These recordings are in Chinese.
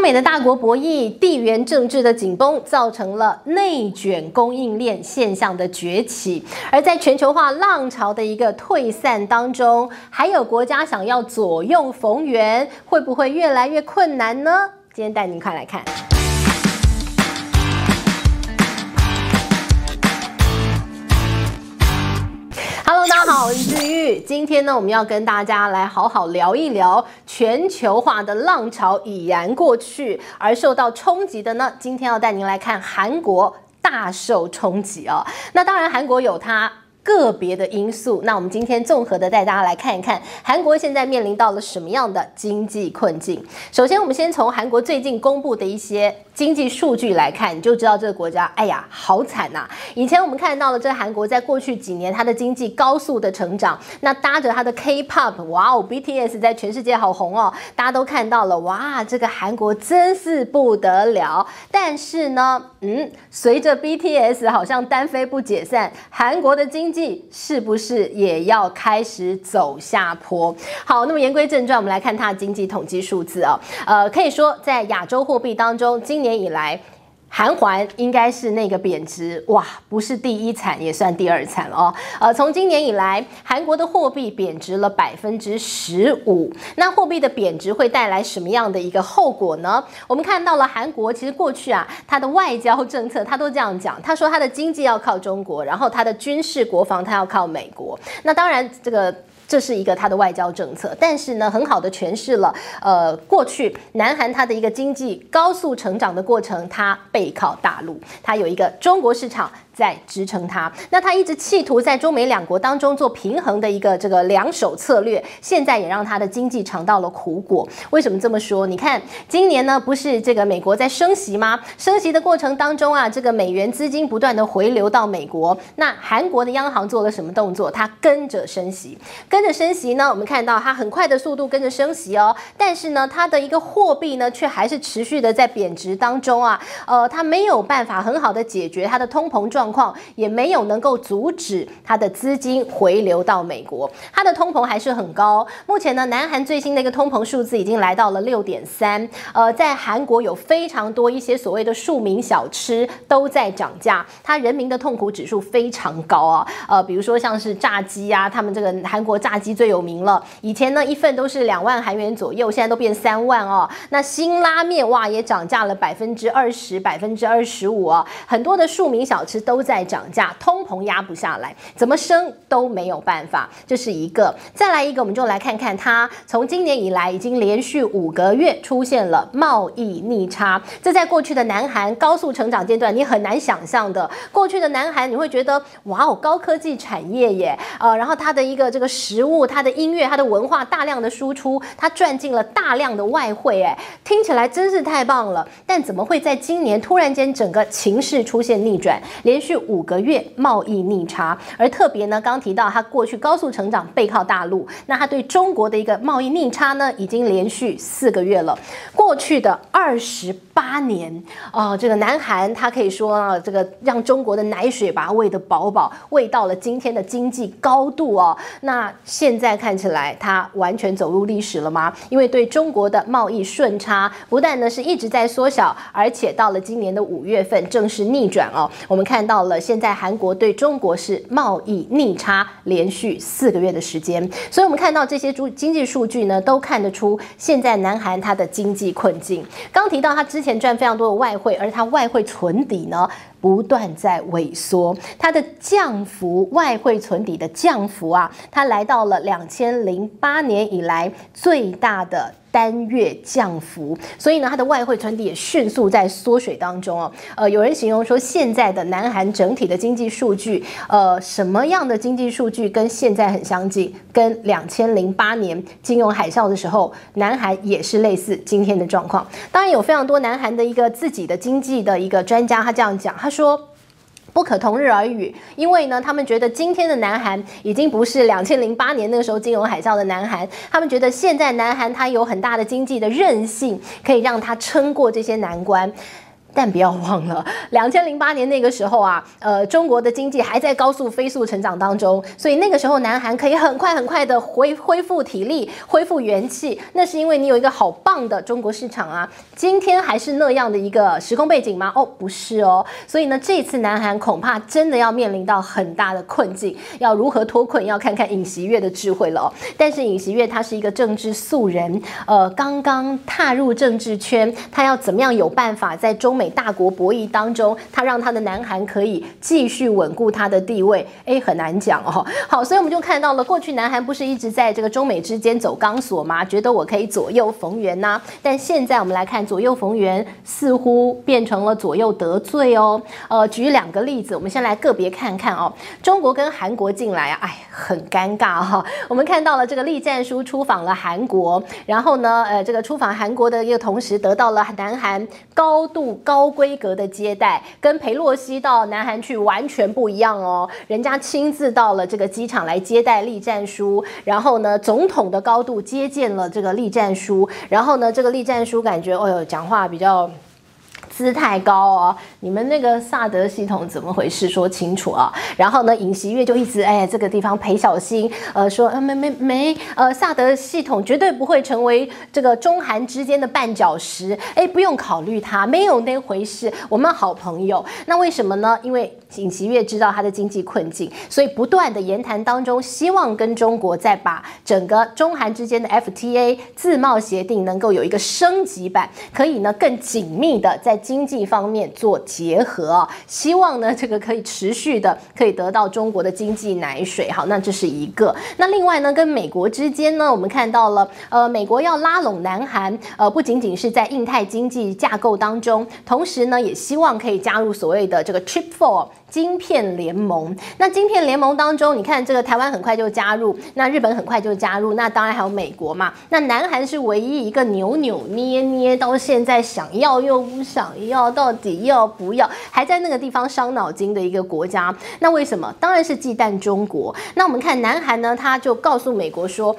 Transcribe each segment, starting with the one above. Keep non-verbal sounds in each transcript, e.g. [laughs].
中美的大国博弈、地缘政治的紧绷，造成了内卷供应链现象的崛起。而在全球化浪潮的一个退散当中，还有国家想要左右逢源，会不会越来越困难呢？今天带您快来看。好，我是治愈。今天呢，我们要跟大家来好好聊一聊全球化的浪潮已然过去，而受到冲击的呢，今天要带您来看韩国大受冲击哦。那当然，韩国有它。个别的因素，那我们今天综合的带大家来看一看，韩国现在面临到了什么样的经济困境。首先，我们先从韩国最近公布的一些经济数据来看，你就知道这个国家，哎呀，好惨呐！以前我们看到了这韩国在过去几年它的经济高速的成长，那搭着它的 K-pop，哇哦，BTS 在全世界好红哦，大家都看到了，哇，这个韩国真是不得了。但是呢，嗯，随着 BTS 好像单飞不解散，韩国的经经济是不是也要开始走下坡？好，那么言归正传，我们来看它的经济统计数字啊。呃，可以说在亚洲货币当中，今年以来。韩环应该是那个贬值哇，不是第一惨也算第二惨了哦。呃，从今年以来，韩国的货币贬值了百分之十五。那货币的贬值会带来什么样的一个后果呢？我们看到了韩国其实过去啊，它的外交政策它都这样讲，他说他的经济要靠中国，然后他的军事国防他要靠美国。那当然这个。这是一个他的外交政策，但是呢，很好的诠释了，呃，过去南韩它的一个经济高速成长的过程，它背靠大陆，它有一个中国市场。在支撑它，那它一直企图在中美两国当中做平衡的一个这个两手策略，现在也让它的经济尝到了苦果。为什么这么说？你看，今年呢不是这个美国在升息吗？升息的过程当中啊，这个美元资金不断的回流到美国。那韩国的央行做了什么动作？它跟着升息，跟着升息呢，我们看到它很快的速度跟着升息哦，但是呢，它的一个货币呢却还是持续的在贬值当中啊，呃，它没有办法很好的解决它的通膨状况。也没有能够阻止它的资金回流到美国，它的通膨还是很高。目前呢，南韩最新的一个通膨数字已经来到了六点三。呃，在韩国有非常多一些所谓的庶民小吃都在涨价，它人民的痛苦指数非常高啊。呃，比如说像是炸鸡啊，他们这个韩国炸鸡最有名了，以前呢一份都是两万韩元左右，现在都变三万哦。那辛拉面哇也涨价了百分之二十、百分之二十五啊，很多的庶民小吃都。在涨价，通膨压不下来，怎么升都没有办法，这是一个。再来一个，我们就来看看它从今年以来已经连续五个月出现了贸易逆差，这在过去的南韩高速成长阶段你很难想象的。过去的南韩你会觉得哇哦，高科技产业耶，呃，然后它的一个这个食物、它的音乐、它的文化大量的输出，它赚进了大量的外汇，哎，听起来真是太棒了。但怎么会在今年突然间整个情势出现逆转，连续五个月贸易逆差，而特别呢，刚提到它过去高速成长背靠大陆，那它对中国的一个贸易逆差呢，已经连续四个月了。过去的二十八年哦，这个南韩它可以说啊，这个让中国的奶水把它喂得饱饱，喂到了今天的经济高度哦。那现在看起来它完全走入历史了吗？因为对中国的贸易顺差不但呢是一直在缩小，而且到了今年的五月份正式逆转哦。我们看。到了现在，韩国对中国是贸易逆差连续四个月的时间，所以我们看到这些经经济数据呢，都看得出现在南韩它的经济困境。刚提到它之前赚非常多的外汇，而它外汇存底呢不断在萎缩，它的降幅，外汇存底的降幅啊，它来到了两千零八年以来最大的。单月降幅，所以呢，它的外汇存底也迅速在缩水当中哦。呃，有人形容说，现在的南韩整体的经济数据，呃，什么样的经济数据跟现在很相近？跟两千零八年金融海啸的时候，南韩也是类似今天的状况。当然，有非常多南韩的一个自己的经济的一个专家，他这样讲，他说。不可同日而语，因为呢，他们觉得今天的南韩已经不是两千零八年那个时候金融海啸的南韩，他们觉得现在南韩它有很大的经济的韧性，可以让它撑过这些难关。但不要忘了，两千零八年那个时候啊，呃，中国的经济还在高速飞速成长当中，所以那个时候南韩可以很快很快的恢恢复体力、恢复元气，那是因为你有一个好棒的中国市场啊。今天还是那样的一个时空背景吗？哦，不是哦。所以呢，这次南韩恐怕真的要面临到很大的困境，要如何脱困，要看看尹锡悦的智慧了哦。但是尹锡悦他是一个政治素人，呃，刚刚踏入政治圈，他要怎么样有办法在中美大国博弈当中，他让他的南韩可以继续稳固他的地位，哎，很难讲哦。好，所以我们就看到了，过去南韩不是一直在这个中美之间走钢索吗？觉得我可以左右逢源呐。但现在我们来看，左右逢源似乎变成了左右得罪哦。呃，举两个例子，我们先来个别看看哦。中国跟韩国进来啊，哎，很尴尬哈。我们看到了这个栗战书出访了韩国，然后呢，呃，这个出访韩国的一个同时，得到了南韩高度高。规格的接待跟裴洛西到南韩去完全不一样哦，人家亲自到了这个机场来接待栗战书，然后呢，总统的高度接见了这个栗战书，然后呢，这个栗战书感觉，哎呦，讲话比较。姿态高哦，你们那个萨德系统怎么回事？说清楚啊！然后呢，尹锡悦就一直哎，这个地方陪小心，呃，说呃没没没，呃，萨德系统绝对不会成为这个中韩之间的绊脚石，哎，不用考虑它，没有那回事，我们好朋友。那为什么呢？因为尹锡悦知道他的经济困境，所以不断的言谈当中，希望跟中国再把整个中韩之间的 FTA 自贸协定能够有一个升级版，可以呢更紧密的在。经济方面做结合啊，希望呢这个可以持续的可以得到中国的经济奶水。好，那这是一个。那另外呢，跟美国之间呢，我们看到了，呃，美国要拉拢南韩，呃，不仅仅是在印太经济架构当中，同时呢，也希望可以加入所谓的这个 Trip Four。晶片联盟，那晶片联盟当中，你看这个台湾很快就加入，那日本很快就加入，那当然还有美国嘛。那南韩是唯一一个扭扭捏捏到现在想要又不想要，到底要不要，还在那个地方伤脑筋的一个国家。那为什么？当然是忌惮中国。那我们看南韩呢，他就告诉美国说。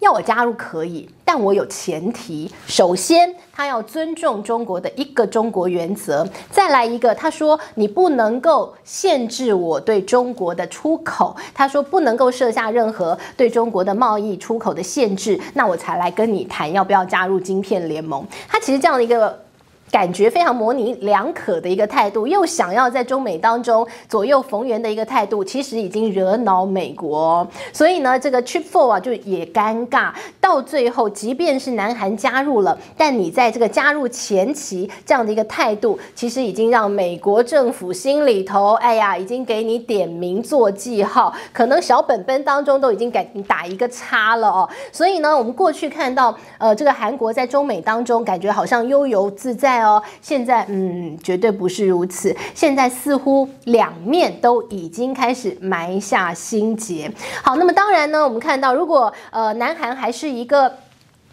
要我加入可以，但我有前提。首先，他要尊重中国的一个中国原则。再来一个，他说你不能够限制我对中国的出口。他说不能够设下任何对中国的贸易出口的限制，那我才来跟你谈要不要加入晶片联盟。他其实这样的一个。感觉非常模棱两可的一个态度，又想要在中美当中左右逢源的一个态度，其实已经惹恼美国。所以呢，这个 Chip Four 啊，就也尴尬。到最后，即便是南韩加入了，但你在这个加入前期这样的一个态度，其实已经让美国政府心里头，哎呀，已经给你点名做记号，可能小本本当中都已经给你打一个叉了哦。所以呢，我们过去看到，呃，这个韩国在中美当中感觉好像悠游自在。哦，现在嗯，绝对不是如此。现在似乎两面都已经开始埋下心结。好，那么当然呢，我们看到，如果呃，南韩还是一个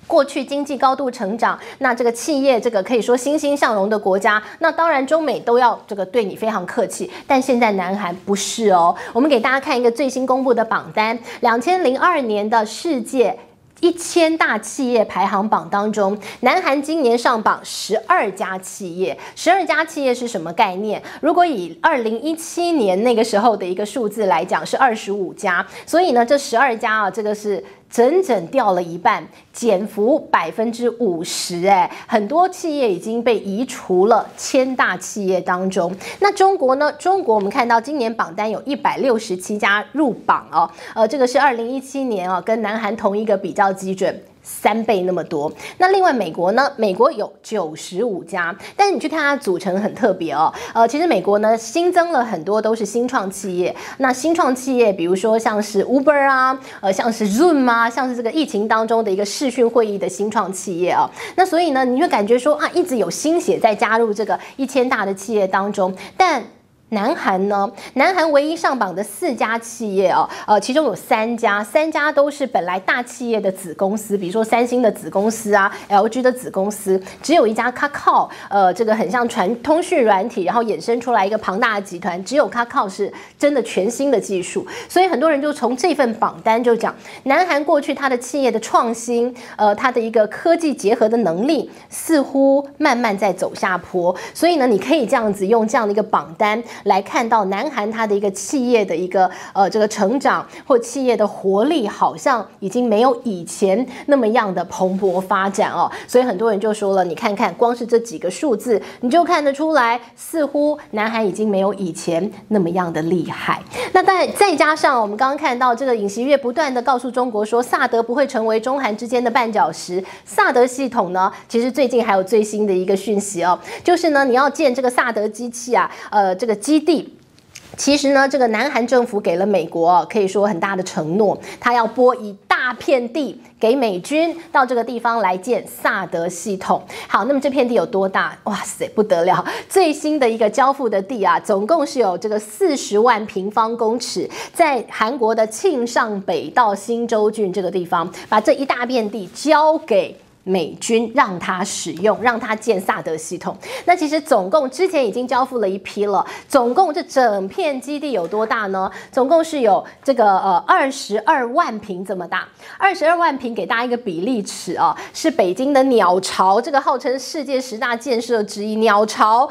过去经济高度成长，那这个企业这个可以说欣欣向荣的国家，那当然中美都要这个对你非常客气。但现在南韩不是哦。我们给大家看一个最新公布的榜单，两千零二年的世界。一千大企业排行榜当中，南韩今年上榜十二家企业。十二家企业是什么概念？如果以二零一七年那个时候的一个数字来讲，是二十五家。所以呢，这十二家啊，这个是。整整掉了一半，减幅百分之五十，哎，很多企业已经被移除了千大企业当中。那中国呢？中国我们看到今年榜单有一百六十七家入榜哦，呃，这个是二零一七年哦，跟南韩同一个比较基准。三倍那么多。那另外美国呢？美国有九十五家，但是你去看它组成很特别哦。呃，其实美国呢新增了很多都是新创企业。那新创企业，比如说像是 Uber 啊，呃，像是 Zoom 啊，像是这个疫情当中的一个视讯会议的新创企业啊。那所以呢，你会感觉说啊，一直有新血在加入这个一千大的企业当中，但。南韩呢？南韩唯一上榜的四家企业哦，呃，其中有三家，三家都是本来大企业的子公司，比如说三星的子公司啊，LG 的子公司，只有一家 k a k o 呃，这个很像传通讯软体，然后衍生出来一个庞大的集团，只有 k a k o 是真的全新的技术，所以很多人就从这份榜单就讲，南韩过去它的企业的创新，呃，它的一个科技结合的能力似乎慢慢在走下坡，所以呢，你可以这样子用这样的一个榜单。来看到南韩它的一个企业的一个呃这个成长或企业的活力，好像已经没有以前那么样的蓬勃发展哦，所以很多人就说了，你看看光是这几个数字，你就看得出来，似乎南韩已经没有以前那么样的厉害。那再再加上我们刚刚看到这个尹锡悦不断的告诉中国说，萨德不会成为中韩之间的绊脚石。萨德系统呢，其实最近还有最新的一个讯息哦，就是呢你要建这个萨德机器啊，呃这个。基地，其实呢，这个南韩政府给了美国可以说很大的承诺，他要拨一大片地给美军到这个地方来建萨德系统。好，那么这片地有多大？哇塞，不得了！最新的一个交付的地啊，总共是有这个四十万平方公尺，在韩国的庆尚北道新州郡这个地方，把这一大片地交给。美军让他使用，让他建萨德系统。那其实总共之前已经交付了一批了。总共这整片基地有多大呢？总共是有这个呃二十二万平这么大。二十二万平给大家一个比例尺啊，是北京的鸟巢，这个号称世界十大建设之一，鸟巢。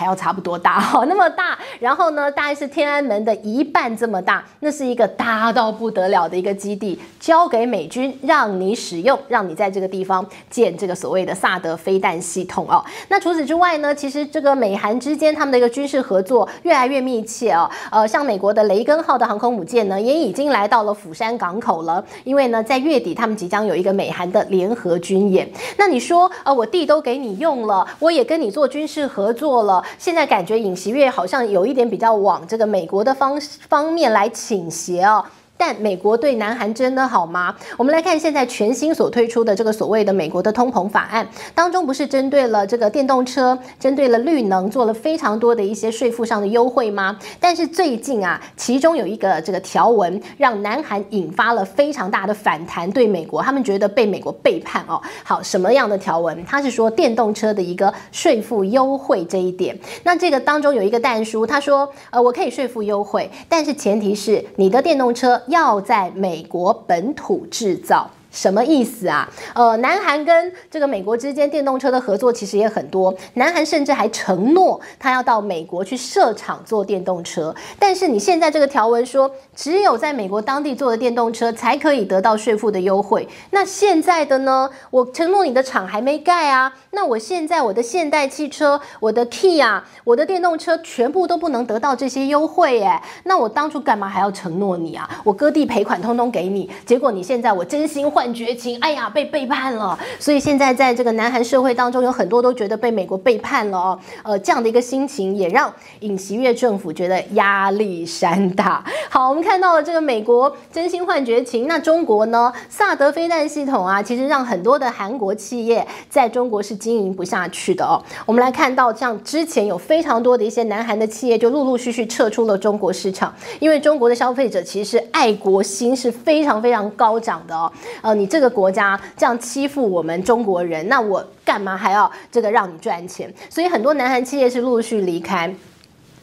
还要差不多大 [laughs] 哈，那么大，然后呢，大概是天安门的一半这么大，那是一个大到不得了的一个基地，交给美军让你使用，让你在这个地方建这个所谓的萨德飞弹系统哦。那除此之外呢，其实这个美韩之间他们的一个军事合作越来越密切哦。呃，像美国的雷根号的航空母舰呢，也已经来到了釜山港口了，因为呢，在月底他们即将有一个美韩的联合军演。那你说，呃，我地都给你用了，我也跟你做军事合作了。现在感觉尹锡悦好像有一点比较往这个美国的方方面来倾斜哦。但美国对南韩真的好吗？我们来看现在全新所推出的这个所谓的美国的通膨法案当中，不是针对了这个电动车、针对了绿能做了非常多的一些税负上的优惠吗？但是最近啊，其中有一个这个条文让南韩引发了非常大的反弹，对美国他们觉得被美国背叛哦。好，什么样的条文？他是说电动车的一个税负优惠这一点。那这个当中有一个但书，他说呃，我可以税负优惠，但是前提是你的电动车。要在美国本土制造。什么意思啊？呃，南韩跟这个美国之间电动车的合作其实也很多。南韩甚至还承诺他要到美国去设厂做电动车。但是你现在这个条文说，只有在美国当地做的电动车才可以得到税负的优惠。那现在的呢？我承诺你的厂还没盖啊。那我现在我的现代汽车、我的 Kia、我的电动车全部都不能得到这些优惠耶。那我当初干嘛还要承诺你啊？我割地赔款通通给你，结果你现在我真心换。换绝情，哎呀，被背叛了。所以现在在这个南韩社会当中，有很多都觉得被美国背叛了哦。呃，这样的一个心情也让尹锡悦政府觉得压力山大。好，我们看到了这个美国真心换绝情，那中国呢？萨德飞弹系统啊，其实让很多的韩国企业在中国是经营不下去的哦。我们来看到，像之前有非常多的一些南韩的企业就陆陆续续撤出了中国市场，因为中国的消费者其实爱国心是非常非常高涨的哦。你这个国家这样欺负我们中国人，那我干嘛还要这个让你赚钱？所以很多南韩企业是陆续离开。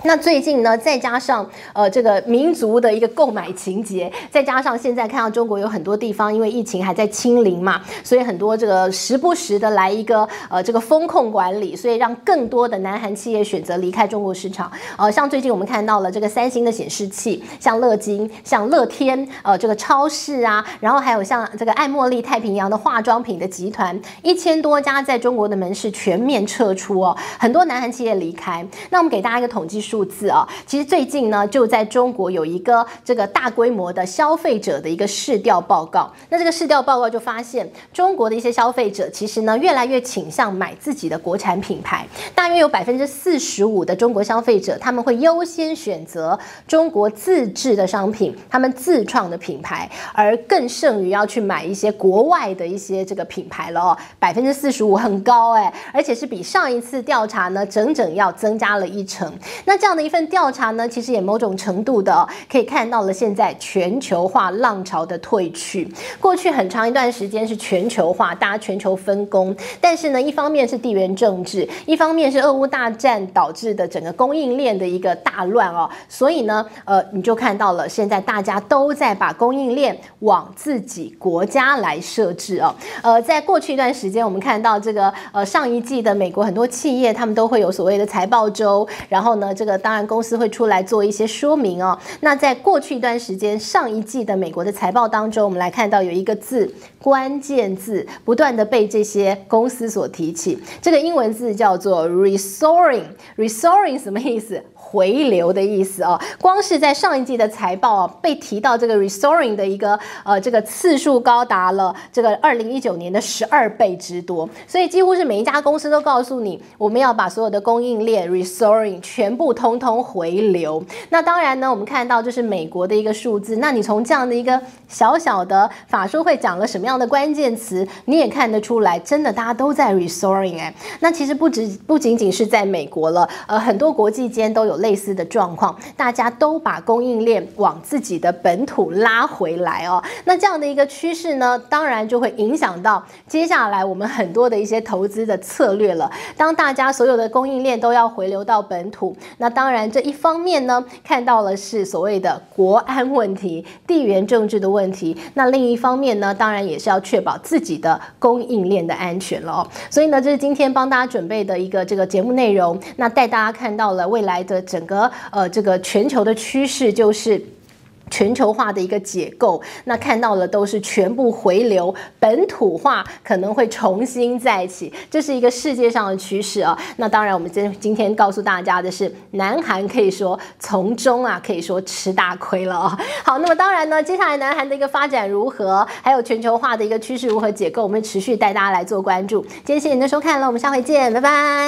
那最近呢，再加上呃这个民族的一个购买情节，再加上现在看到中国有很多地方因为疫情还在清零嘛，所以很多这个时不时的来一个呃这个风控管理，所以让更多的南韩企业选择离开中国市场。呃，像最近我们看到了这个三星的显示器，像乐金、像乐天，呃这个超市啊，然后还有像这个爱茉莉太平洋的化妆品的集团，一千多家在中国的门市全面撤出哦，很多南韩企业离开。那我们给大家一个统计数字啊，其实最近呢，就在中国有一个这个大规模的消费者的一个市调报告。那这个市调报告就发现，中国的一些消费者其实呢，越来越倾向买自己的国产品牌。大约有百分之四十五的中国消费者，他们会优先选择中国自制的商品，他们自创的品牌，而更胜于要去买一些国外的一些这个品牌了哦。百分之四十五很高哎，而且是比上一次调查呢，整整要增加了一成。那这样的一份调查呢，其实也某种程度的、可以看到了现在全球化浪潮的退去。过去很长一段时间是全球化，大家全球分工，但是呢，一方面是地缘政治，一方面是俄乌大战导致的整个供应链的一个大乱哦，所以呢，呃，你就看到了现在大家都在把供应链往自己国家来设置哦。呃，在过去一段时间，我们看到这个呃上一季的美国很多企业，他们都会有所谓的财报周，然后呢，这当然公司会出来做一些说明哦。那在过去一段时间，上一季的美国的财报当中，我们来看到有一个字，关键字不断的被这些公司所提起，这个英文字叫做 resoring，resoring 什么意思？回流的意思哦，光是在上一季的财报啊，被提到这个 reshoring 的一个呃这个次数高达了这个二零一九年的十二倍之多，所以几乎是每一家公司都告诉你，我们要把所有的供应链 reshoring 全部通通回流。那当然呢，我们看到这是美国的一个数字，那你从这样的一个小小的法说会讲了什么样的关键词，你也看得出来，真的大家都在 reshoring 哎。那其实不止不仅仅是在美国了，呃，很多国际间都有。类似的状况，大家都把供应链往自己的本土拉回来哦。那这样的一个趋势呢，当然就会影响到接下来我们很多的一些投资的策略了。当大家所有的供应链都要回流到本土，那当然这一方面呢，看到了是所谓的国安问题、地缘政治的问题。那另一方面呢，当然也是要确保自己的供应链的安全了哦。所以呢，这是今天帮大家准备的一个这个节目内容。那带大家看到了未来的。整个呃，这个全球的趋势就是全球化的一个解构，那看到的都是全部回流本土化，可能会重新再起，这是一个世界上的趋势啊。那当然，我们今今天告诉大家的是，南韩可以说从中啊，可以说吃大亏了啊。[laughs] 好，那么当然呢，接下来南韩的一个发展如何，还有全球化的一个趋势如何解构，我们持续带大家来做关注。今天谢谢您的收看了，我们下回见，拜拜。